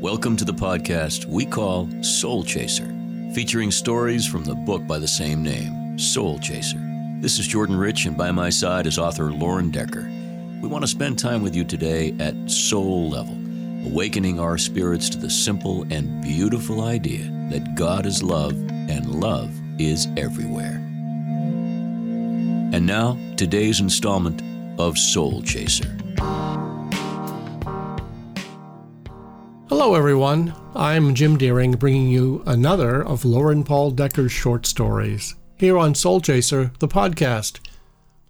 Welcome to the podcast we call Soul Chaser, featuring stories from the book by the same name, Soul Chaser. This is Jordan Rich, and by my side is author Lauren Decker. We want to spend time with you today at soul level, awakening our spirits to the simple and beautiful idea that God is love and love is everywhere. And now, today's installment of Soul Chaser. Hello, everyone. I'm Jim Deering, bringing you another of Lauren Paul Decker's short stories here on Soul Chaser, the podcast.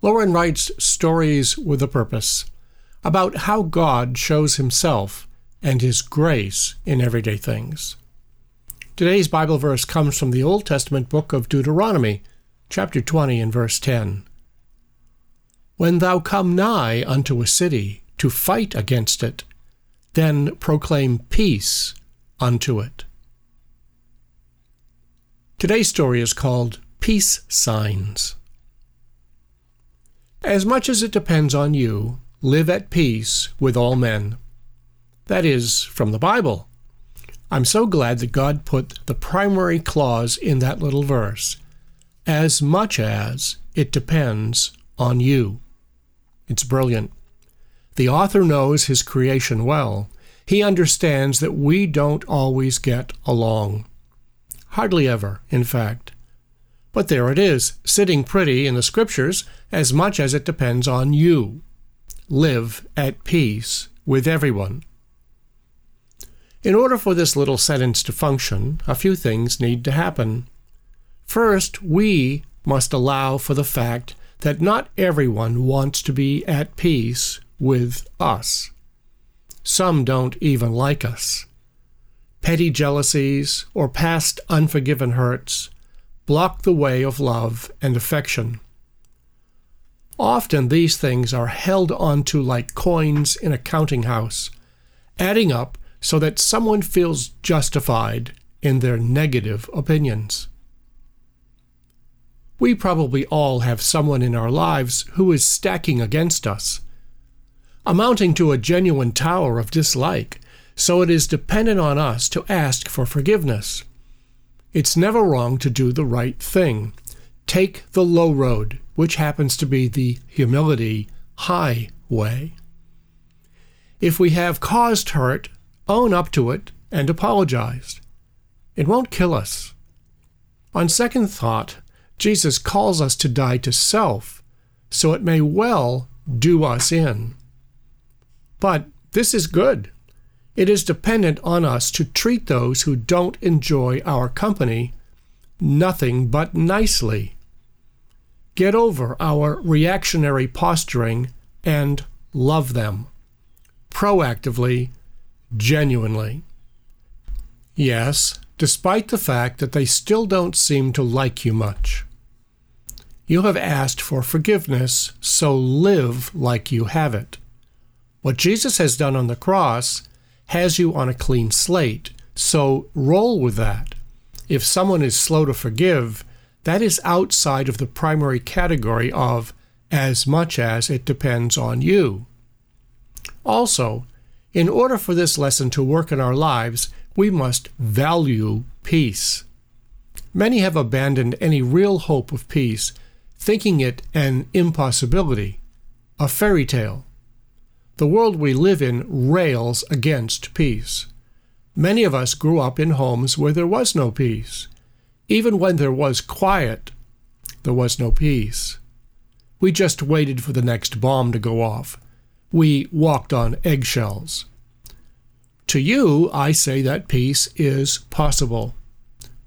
Lauren writes stories with a purpose about how God shows himself and his grace in everyday things. Today's Bible verse comes from the Old Testament book of Deuteronomy, chapter 20 and verse 10. When thou come nigh unto a city to fight against it, then proclaim peace unto it. Today's story is called Peace Signs. As much as it depends on you, live at peace with all men. That is from the Bible. I'm so glad that God put the primary clause in that little verse as much as it depends on you. It's brilliant. The author knows his creation well. He understands that we don't always get along. Hardly ever, in fact. But there it is, sitting pretty in the Scriptures, as much as it depends on you. Live at peace with everyone. In order for this little sentence to function, a few things need to happen. First, we must allow for the fact that not everyone wants to be at peace with us. Some don't even like us. Petty jealousies or past unforgiven hurts block the way of love and affection. Often these things are held onto like coins in a counting house, adding up so that someone feels justified in their negative opinions. We probably all have someone in our lives who is stacking against us, amounting to a genuine tower of dislike, so it is dependent on us to ask for forgiveness. It's never wrong to do the right thing. Take the low road, which happens to be the humility high way. If we have caused hurt, own up to it and apologize. It won't kill us. On second thought, Jesus calls us to die to self, so it may well do us in. But this is good. It is dependent on us to treat those who don't enjoy our company nothing but nicely. Get over our reactionary posturing and love them. Proactively, genuinely. Yes, despite the fact that they still don't seem to like you much. You have asked for forgiveness, so live like you have it. What Jesus has done on the cross has you on a clean slate, so roll with that. If someone is slow to forgive, that is outside of the primary category of as much as it depends on you. Also, in order for this lesson to work in our lives, we must value peace. Many have abandoned any real hope of peace, thinking it an impossibility, a fairy tale. The world we live in rails against peace. Many of us grew up in homes where there was no peace. Even when there was quiet, there was no peace. We just waited for the next bomb to go off. We walked on eggshells. To you, I say that peace is possible.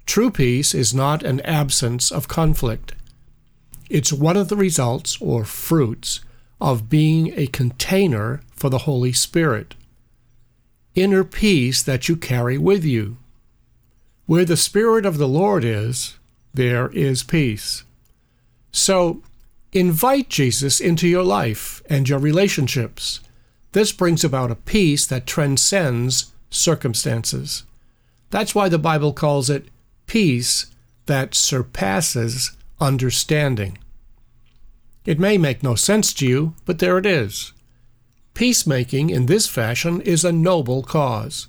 True peace is not an absence of conflict. It's one of the results or fruits of being a container for the Holy Spirit. Inner peace that you carry with you. Where the Spirit of the Lord is, there is peace. So, invite Jesus into your life and your relationships. This brings about a peace that transcends circumstances. That's why the Bible calls it peace that surpasses understanding. It may make no sense to you, but there it is. Peacemaking in this fashion is a noble cause.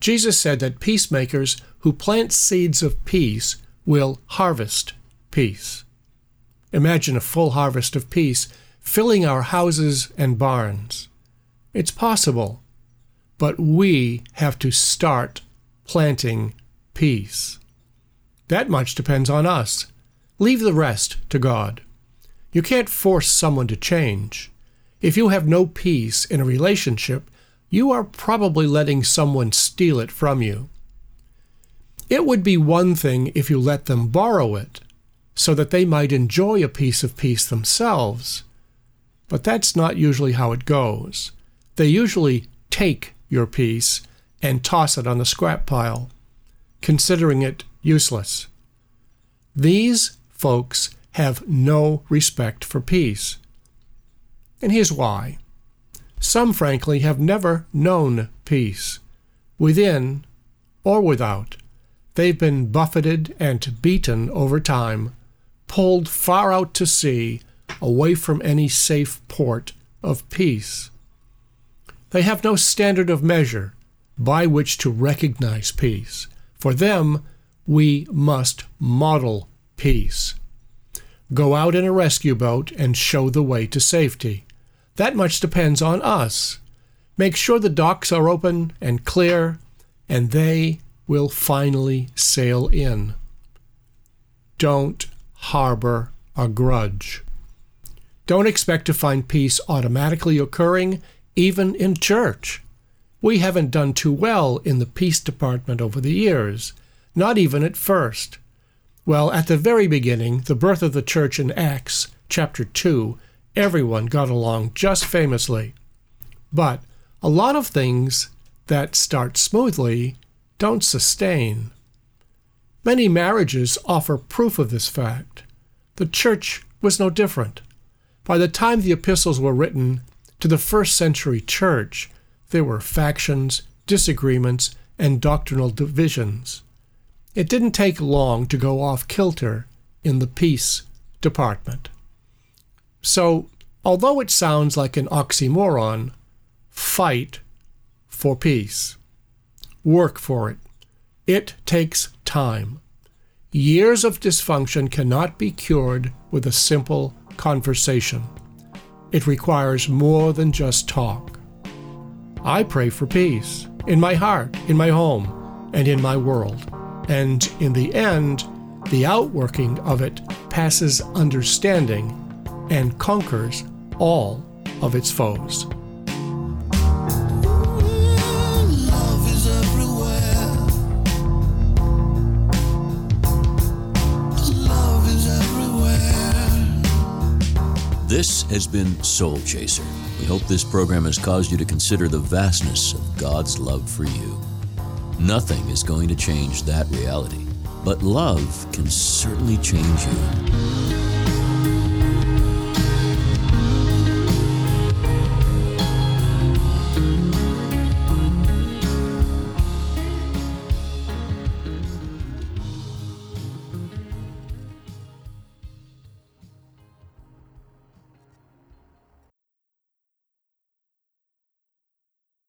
Jesus said that peacemakers who plant seeds of peace will harvest peace. Imagine a full harvest of peace filling our houses and barns. It's possible, but we have to start planting peace. That much depends on us. Leave the rest to God. You can't force someone to change. If you have no peace in a relationship, you are probably letting someone steal it from you. It would be one thing if you let them borrow it, so that they might enjoy a piece of peace themselves. But that's not usually how it goes. They usually take your peace and toss it on the scrap pile, considering it useless. These folks have no respect for peace. And here's why. Some, frankly, have never known peace, within or without. They've been buffeted and beaten over time, pulled far out to sea, away from any safe port of peace. They have no standard of measure by which to recognize peace. For them, we must model peace. Go out in a rescue boat and show the way to safety. That much depends on us. Make sure the docks are open and clear, and they will finally sail in. Don't harbor a grudge. Don't expect to find peace automatically occurring, even in church. We haven't done too well in the peace department over the years, not even at first. Well, at the very beginning, the birth of the church in Acts chapter 2, everyone got along just famously. But a lot of things that start smoothly don't sustain. Many marriages offer proof of this fact. The church was no different. By the time the epistles were written to the first century church, there were factions, disagreements, and doctrinal divisions. It didn't take long to go off kilter in the peace department. So, although it sounds like an oxymoron, fight for peace. Work for it. It takes time. Years of dysfunction cannot be cured with a simple conversation. It requires more than just talk. I pray for peace in my heart, in my home, and in my world. And in the end, the outworking of it passes understanding and conquers all of its foes. This has been Soul Chaser. We hope this program has caused you to consider the vastness of God's love for you. Nothing is going to change that reality, but love can certainly change you.